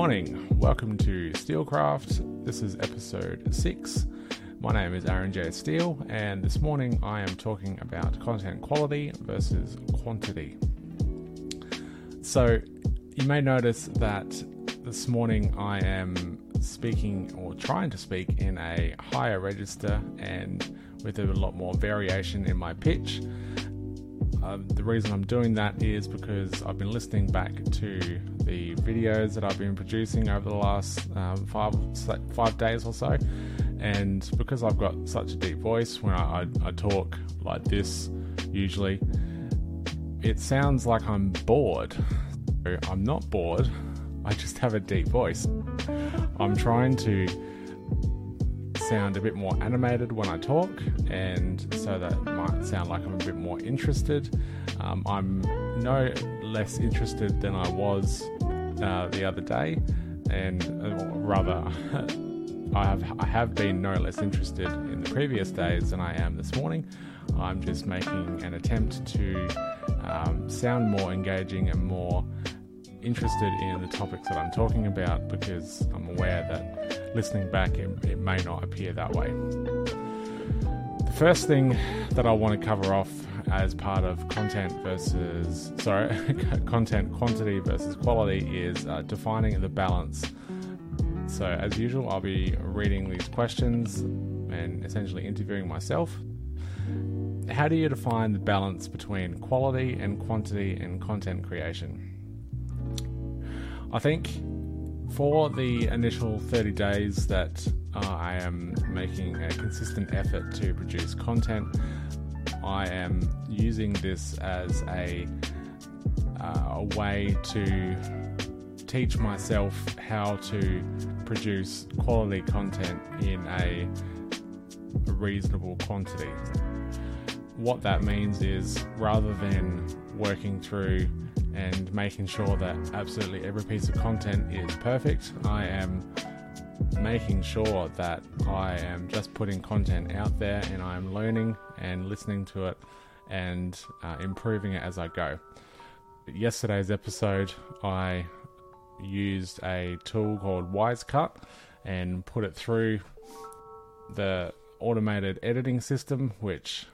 morning. Welcome to SteeleCraft. This is episode 6. My name is Aaron J. Steele, and this morning I am talking about content quality versus quantity. So, you may notice that this morning I am speaking or trying to speak in a higher register and with a lot more variation in my pitch. Um, the reason I'm doing that is because I've been listening back to the videos that I've been producing over the last um, five five days or so, and because I've got such a deep voice when I, I, talk like this, usually it sounds like I'm bored. I'm not bored. I just have a deep voice. I'm trying to sound a bit more animated when I talk, and so that might sound like I'm a bit more interested. Um, I'm no less interested than I was uh, the other day, and uh, rather, I have I have been no less interested in the previous days than I am this morning. I'm just making an attempt to um, sound more engaging and more interested in the topics that I'm talking about because I'm aware that listening back it, it may not appear that way. The first thing that I want to cover off as part of content versus sorry content quantity versus quality is uh, defining the balance. So as usual i'll be reading these questions and essentially interviewing myself. How do you define the balance between quality and quantity in content creation? I think for the initial 30 days that uh, i am making a consistent effort to produce content I am using this as a, uh, a way to teach myself how to produce quality content in a reasonable quantity. What that means is rather than working through and making sure that absolutely every piece of content is perfect, I am making sure that I am just putting content out there and I'm learning and listening to it and uh, improving it as I go. Yesterday's episode, I used a tool called Wisecut and put it through the automated editing system, which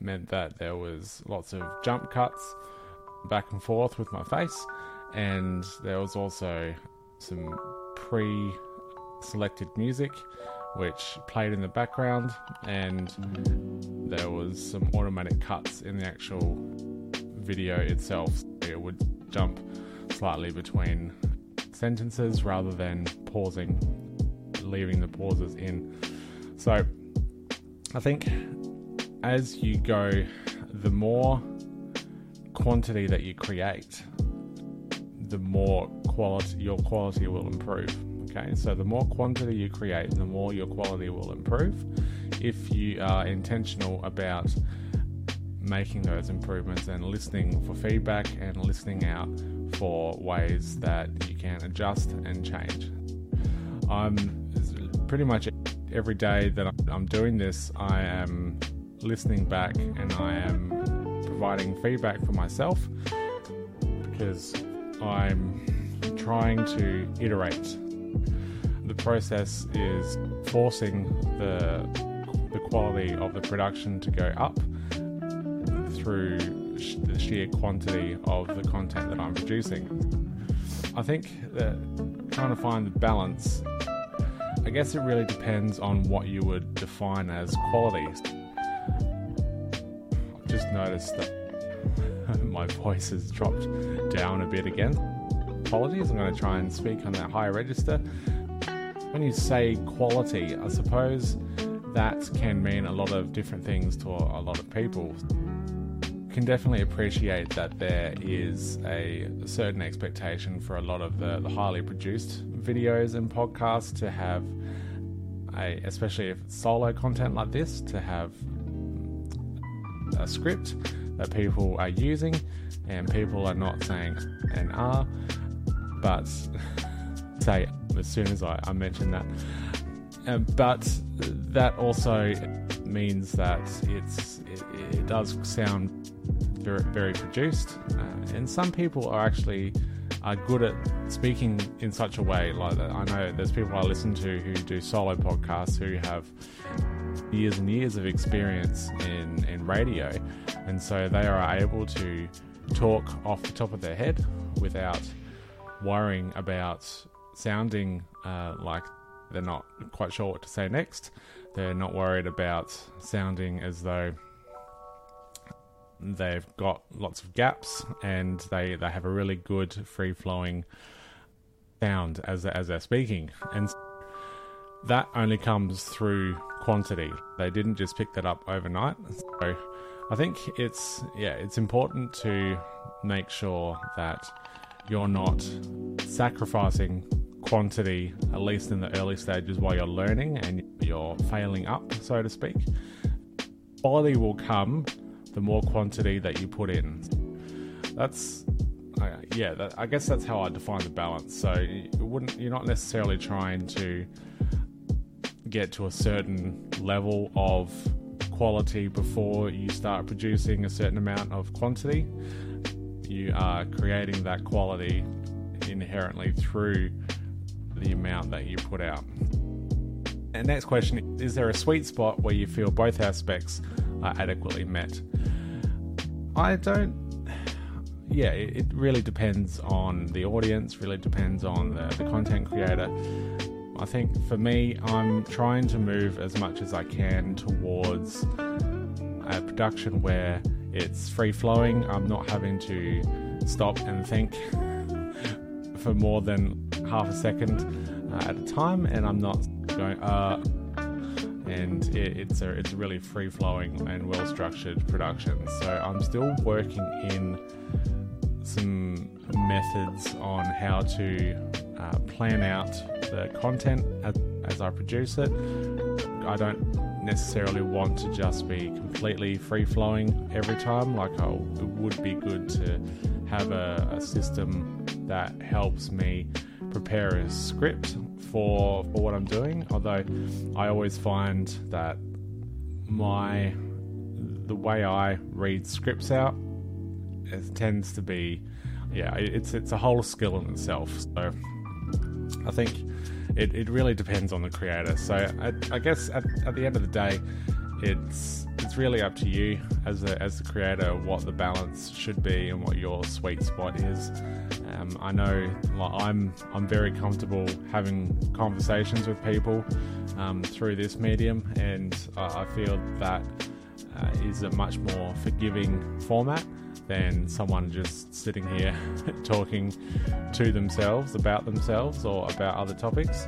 meant that there was lots of jump cuts back and forth with my face, and there was also some pre selected music which played in the background and there was some automatic cuts in the actual video itself. It would jump slightly between sentences rather than pausing leaving the pauses in. So i think as you go the more quantity that you create the more quality your quality will improve Okay, so the more quantity you create, the more your quality will improve. If you are intentional about making those improvements and listening for feedback and listening out for ways that you can adjust and change. I'm pretty much every day that I'm doing this, I am listening back and I am providing feedback for myself because I'm trying to iterate the process is forcing the the quality of the production to go up through sh- the sheer quantity of the content that I'm producing. I think that trying to find the balance, I guess it really depends on what you would define as quality. I've just noticed that my voice has dropped down a bit again. Apologies, I'm going to try and speak on that higher register. When you say quality, I suppose that can mean a lot of different things to a lot of people. Can definitely appreciate that there is a certain expectation for a lot of the, the highly produced videos and podcasts to have a, especially if it's solo content like this, to have a script that people are using and people are not saying and are, ah, but say as soon as I, I mention that. Um, but that also means that it's it, it does sound very, very produced, uh, and some people are actually are good at speaking in such a way. Like I know there's people I listen to who do solo podcasts who have years and years of experience in, in radio, and so they are able to talk off the top of their head without worrying about sounding uh, like they're not quite sure what to say next. They're not worried about sounding as though they've got lots of gaps and they, they have a really good free flowing sound as, as they're speaking. And that only comes through quantity. They didn't just pick that up overnight. So I think it's yeah, it's important to make sure that you're not sacrificing quantity, at least in the early stages while you're learning and you're failing up, so to speak. Quality will come the more quantity that you put in. That's uh, yeah, that, I guess that's how I define the balance. So you wouldn't you're not necessarily trying to get to a certain level of quality before you start producing a certain amount of quantity. You are creating that quality inherently through the amount that you put out. And next question is there a sweet spot where you feel both aspects are adequately met? I don't. Yeah, it really depends on the audience, really depends on the, the content creator. I think for me, I'm trying to move as much as I can towards a production where it's free flowing. I'm not having to stop and think for more than half a second uh, at a time, and I'm not going, uh, and it, it's a it's a really free flowing and well structured production. So I'm still working in some methods on how to uh, plan out the content as, as I produce it. I don't necessarily want to just be completely free flowing every time. Like, I, it would be good to have a, a system that helps me prepare a script for for what I'm doing. Although I always find that my the way I read scripts out it tends to be yeah it's it's a whole skill in itself. So I think it, it really depends on the creator. So I, I guess at, at the end of the day, it's it's really up to you as a, as the creator what the balance should be and what your sweet spot is. Um, I know like, I'm I'm very comfortable having conversations with people um, through this medium, and I, I feel that uh, is a much more forgiving format than someone just sitting here talking to themselves about themselves or about other topics.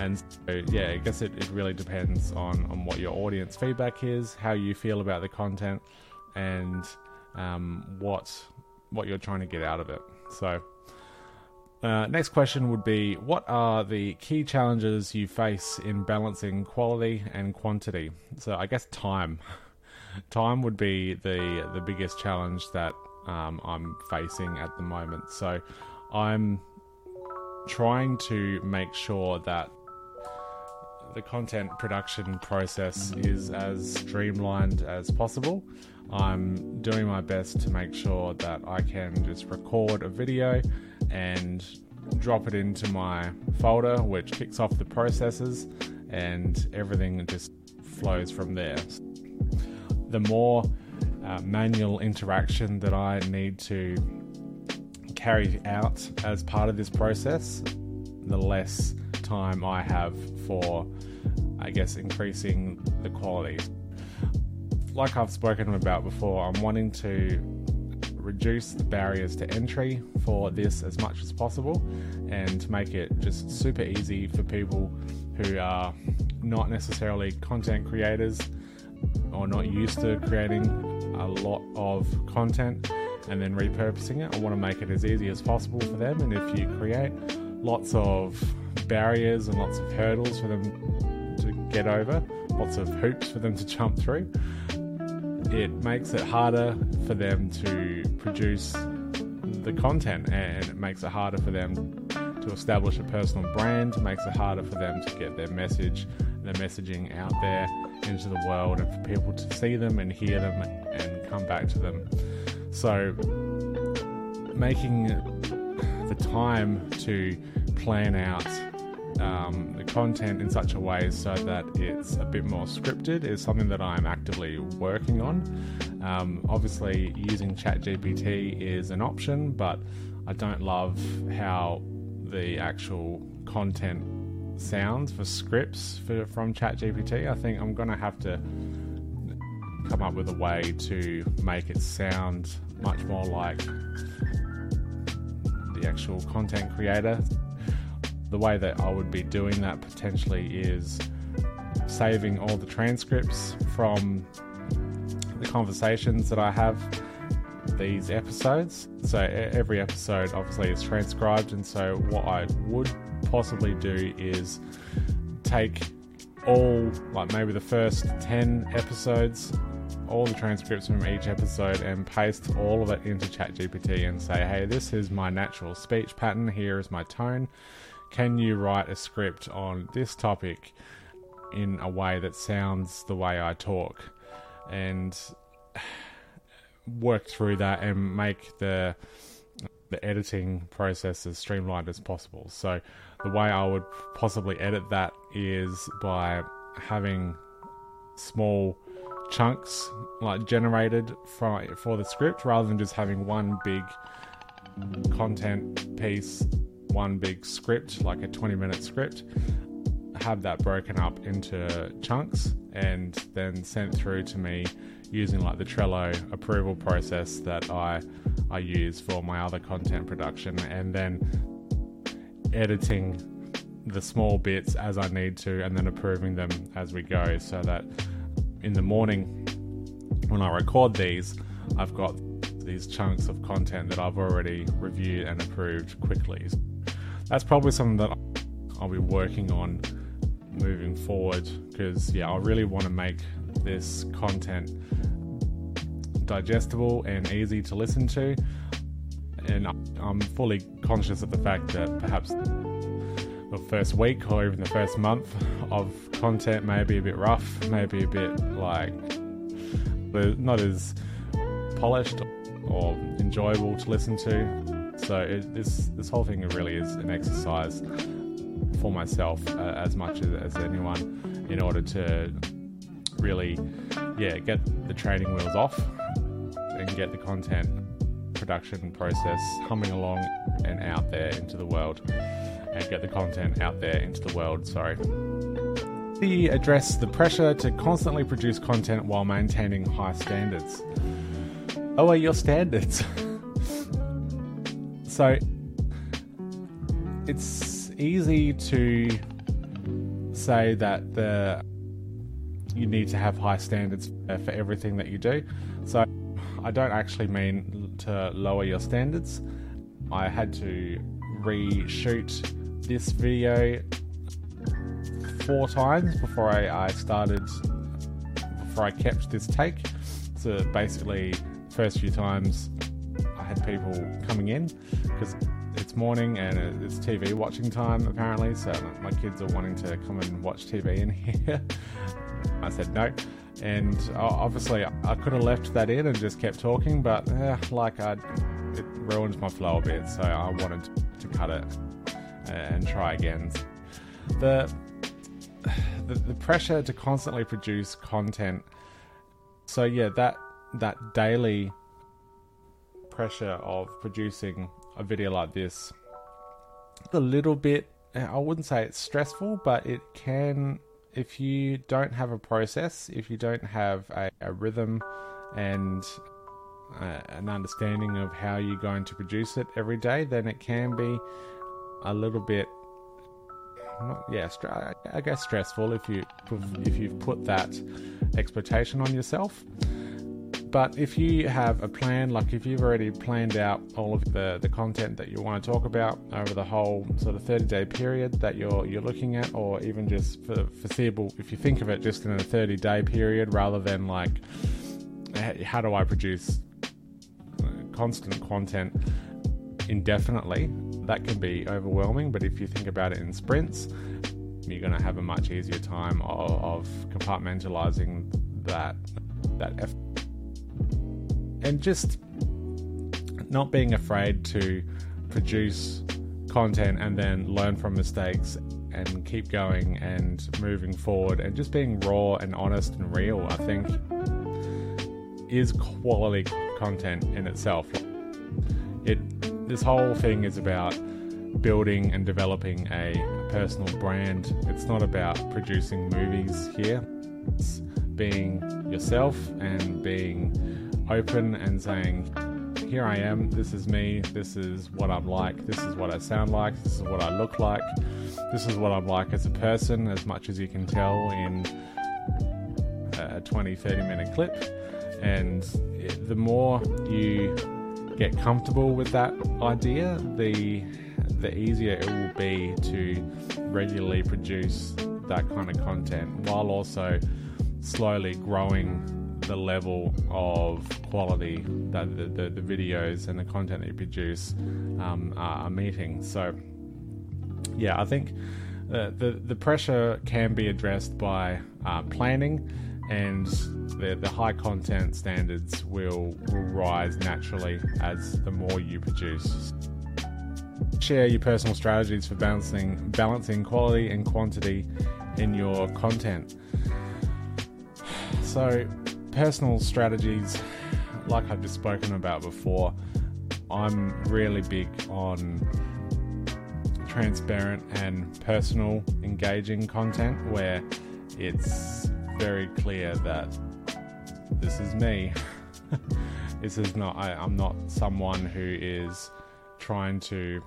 And so, yeah, I guess it, it really depends on, on what your audience feedback is, how you feel about the content, and um, what what you're trying to get out of it. So, uh, next question would be What are the key challenges you face in balancing quality and quantity? So, I guess time. time would be the the biggest challenge that um, I'm facing at the moment. So I'm trying to make sure that the content production process is as streamlined as possible. I'm doing my best to make sure that I can just record a video and drop it into my folder, which kicks off the processes, and everything just flows from there the more uh, manual interaction that I need to carry out as part of this process, the less time I have for, I guess, increasing the quality. Like I've spoken about before, I'm wanting to reduce the barriers to entry for this as much as possible and to make it just super easy for people who are not necessarily content creators or not used to creating a lot of content and then repurposing it. I want to make it as easy as possible for them. And if you create lots of barriers and lots of hurdles for them get over, lots of hoops for them to jump through, it makes it harder for them to produce the content and it makes it harder for them to establish a personal brand, makes it harder for them to get their message, their messaging out there into the world and for people to see them and hear them and come back to them. So, making the time to plan out um, the content in such a way so that it's a bit more scripted is something that I'm actively working on. Um, obviously, using ChatGPT is an option, but I don't love how the actual content sounds for scripts for, from ChatGPT. I think I'm going to have to come up with a way to make it sound much more like the actual content creator. The way that I would be doing that potentially is saving all the transcripts from the conversations that I have these episodes. So every episode obviously is transcribed, and so what I would possibly do is take all, like maybe the first 10 episodes, all the transcripts from each episode, and paste all of it into ChatGPT and say, hey, this is my natural speech pattern, here is my tone. Can you write a script on this topic in a way that sounds the way I talk? And work through that and make the the editing process as streamlined as possible. So the way I would possibly edit that is by having small chunks like generated for for the script rather than just having one big content piece, one big script like a 20 minute script. Have that broken up into chunks and then sent through to me using like the Trello approval process that I I use for my other content production, and then editing the small bits as I need to, and then approving them as we go, so that in the morning when I record these, I've got these chunks of content that I've already reviewed and approved quickly. That's probably something that I'll be working on moving forward because yeah, I really want to make this content digestible and easy to listen to. And I'm fully conscious of the fact that perhaps the first week or even the first month of content may be a bit rough, maybe a bit like not as polished or enjoyable to listen to. So it, this this whole thing really is an exercise for myself uh, as much as, as anyone in order to really yeah get the training wheels off and get the content production process humming along and out there into the world and get the content out there into the world sorry. The address the pressure to constantly produce content while maintaining high standards. Lower your standards so it's easy to say that the you need to have high standards for everything that you do. So I don't actually mean to lower your standards. I had to reshoot this video four times before I, I started, before I kept this take. So basically, first few times had people coming in because it's morning and it's TV watching time apparently. So my kids are wanting to come and watch TV in here. I said no. And obviously, I could have left that in and just kept talking, but eh, like I, it ruins my flow a bit. So I wanted to cut it and try again. The, the the pressure to constantly produce content. So yeah, that that daily pressure of producing a video like this, a little bit. I wouldn't say it's stressful, but it can if you don't have a process, if you don't have a, a rhythm and uh, an understanding of how you're going to produce it every day, then it can be a little bit, not, yeah, I guess stressful if you if you've put that expectation on yourself. But if you have a plan, like if you've already planned out all of the, the content that you want to talk about over the whole sort of 30 day period that you're you're looking at, or even just for foreseeable, if you think of it just in a 30 day period rather than like how do I produce uh, constant content indefinitely, that can be overwhelming. But if you think about it in sprints, you're going to have a much easier time of, of compartmentalizing that that effort and just not being afraid to produce content and then learn from mistakes and keep going and moving forward and just being raw and honest and real, I think is quality content in itself. It this whole thing is about building and developing a personal brand. It's not about producing movies here. It's being yourself and being open and saying, here I am, this is me, this is what I'm like, this is what I sound like, this is what I look like, this is what I'm like as a person, as much as you can tell in a 20 30 minute clip. And the more you get comfortable with that idea, the the easier it will be to regularly produce that kind of content while also slowly growing the level of quality that the, the, the videos and the content that you produce um, are, are, meeting. So, yeah, I think uh, the the pressure can be addressed by uh, planning, and the the high content standards will will rise naturally as the more you produce. Share your personal strategies for balancing balancing quality and quantity in your content. So, personal strategies, like I've just spoken about before, I'm really big on transparent and personal, engaging content where it's very clear that this is me. this is not, I, I'm not someone who is trying to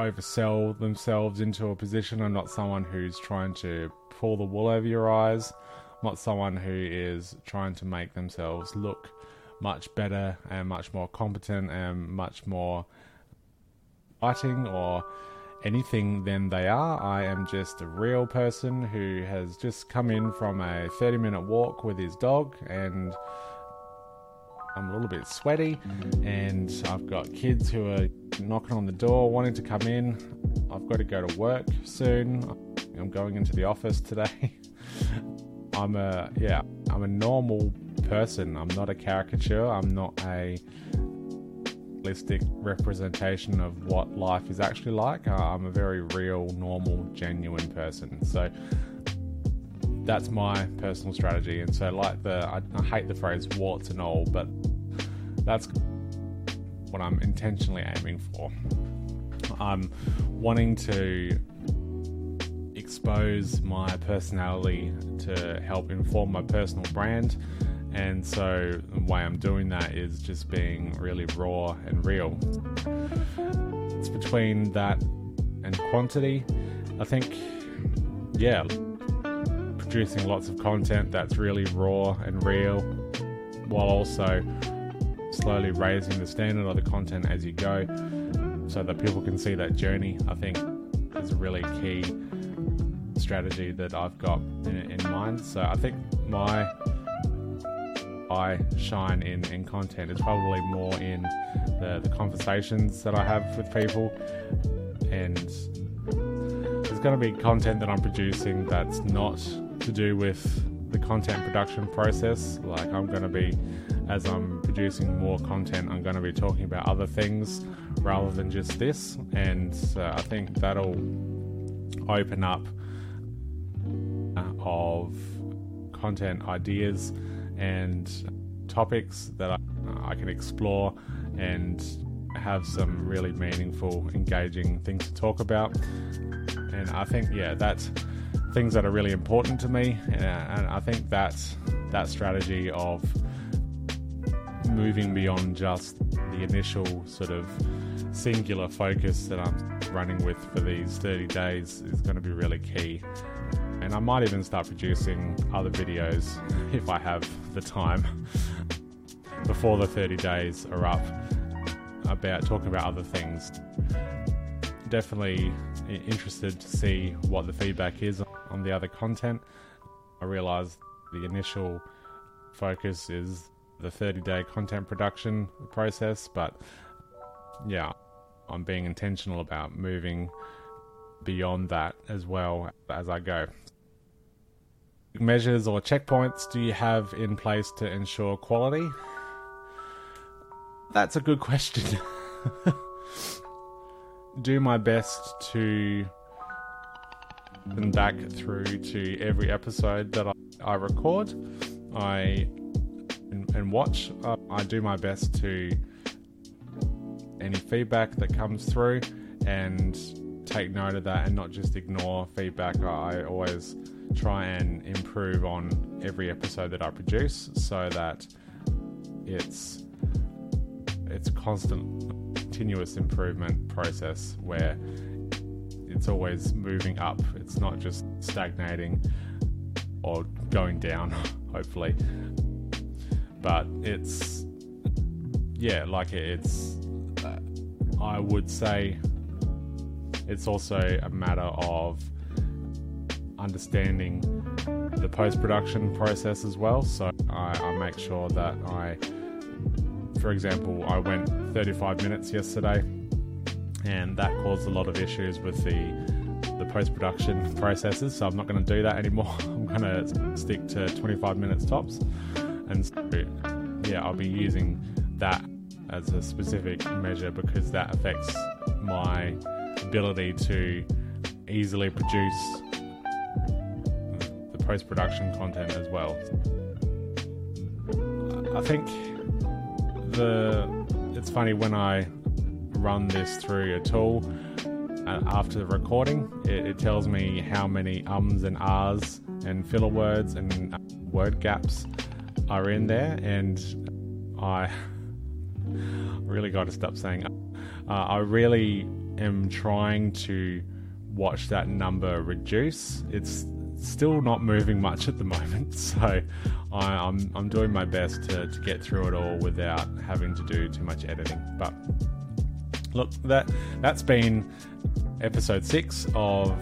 oversell themselves into a position. I'm not someone who's trying to pull the wool over your eyes. Not someone who is trying to make themselves look much better and much more competent and much more fighting or anything than they are. I am just a real person who has just come in from a 30 minute walk with his dog and I'm a little bit sweaty and I've got kids who are knocking on the door wanting to come in. I've got to go to work soon. I'm going into the office today. I'm a yeah, I'm a normal person. I'm not a caricature. I'm not a realistic representation of what life is actually like. Uh, I'm a very real, normal, genuine person. So that's my personal strategy. And so, like the, I, I hate the phrase warts and all, but that's what I'm intentionally aiming for. I'm wanting to expose my personality to help inform my personal brand and so the way I'm doing that is just being really raw and real. It's between that and quantity. I think, yeah, producing lots of content that's really raw and real while also slowly raising the standard of the content as you go so that people can see that journey, I think is really key strategy that I've got in, in mind. So I think my I shine in, in content. is probably more in the, the conversations that I have with people. And there's going to be content that I'm producing that's not to do with the content production process. Like, I'm going to be, as I'm producing more content, I'm going to be talking about other things rather than just this. And uh, I think that'll open up of content ideas and topics that I, I can explore and have some really meaningful, engaging things to talk about. And I think, yeah, that's things that are really important to me. And, uh, and I think that's that strategy of moving beyond just the initial sort of singular focus that I'm running with for these 30 days is going to be really key and I might even start producing other videos if I have the time before the 30 days are up about talking about other things. Definitely interested to see what the feedback is on the other content. I realize the initial focus is the 30 day content production process, but yeah, I'm being intentional about moving beyond that as well as I go measures or checkpoints do you have in place to ensure quality? That's a good question. do my best to and back through to every episode that I, record. I and, and watch. Uh, I do my best to any feedback that comes through and take note of that and not just ignore feedback. I always try and improve on every episode that I produce so that it's it's constant continuous improvement process where it's always moving up. It's not just stagnating or going down, hopefully. But it's yeah, like it's I would say it's also a matter of understanding the post production process as well. So I, I, make sure that I, for example, I went 35 minutes yesterday, and that caused a lot of issues with the the post production processes. So I'm not going to do that anymore. I'm going to stick to 25 minutes tops, and so, yeah, I'll be using that as a specific measure because that affects my ability to easily produce post production content as well. I think the it's funny when I run this through a tool uh, after the recording, it, it, tells me how many ums and ahs and filler words and word gaps are in there, and I really got to stop saying. Uh, I really am trying to watch that number reduce. It's still not moving much at the moment, so I, am I'm, I'm doing my best to, to get through it all without having to do too much editing. But look, that that's been episode six of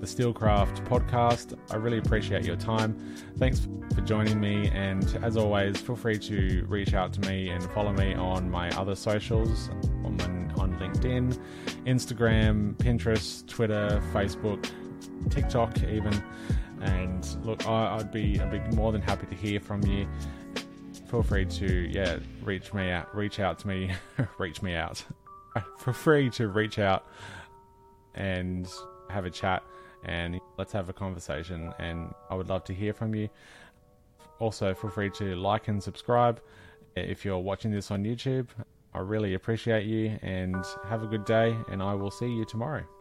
the SteeleCraft podcast. I really appreciate your time. Thanks for joining me, and as always, feel free to reach out to me and follow me on my other socials on, on LinkedIn, Instagram, Pinterest, Twitter, Facebook, TikTok, even. And look, I, would be I'd be more than happy to hear from you. Feel free to yeah reach me out, reach out to me, reach me out. Feel free to reach out and have a chat and let's have a conversation. And I would love to hear from you. Also, feel free to like and subscribe if you're watching this on YouTube. I really appreciate you and have a good day, and I will see you tomorrow.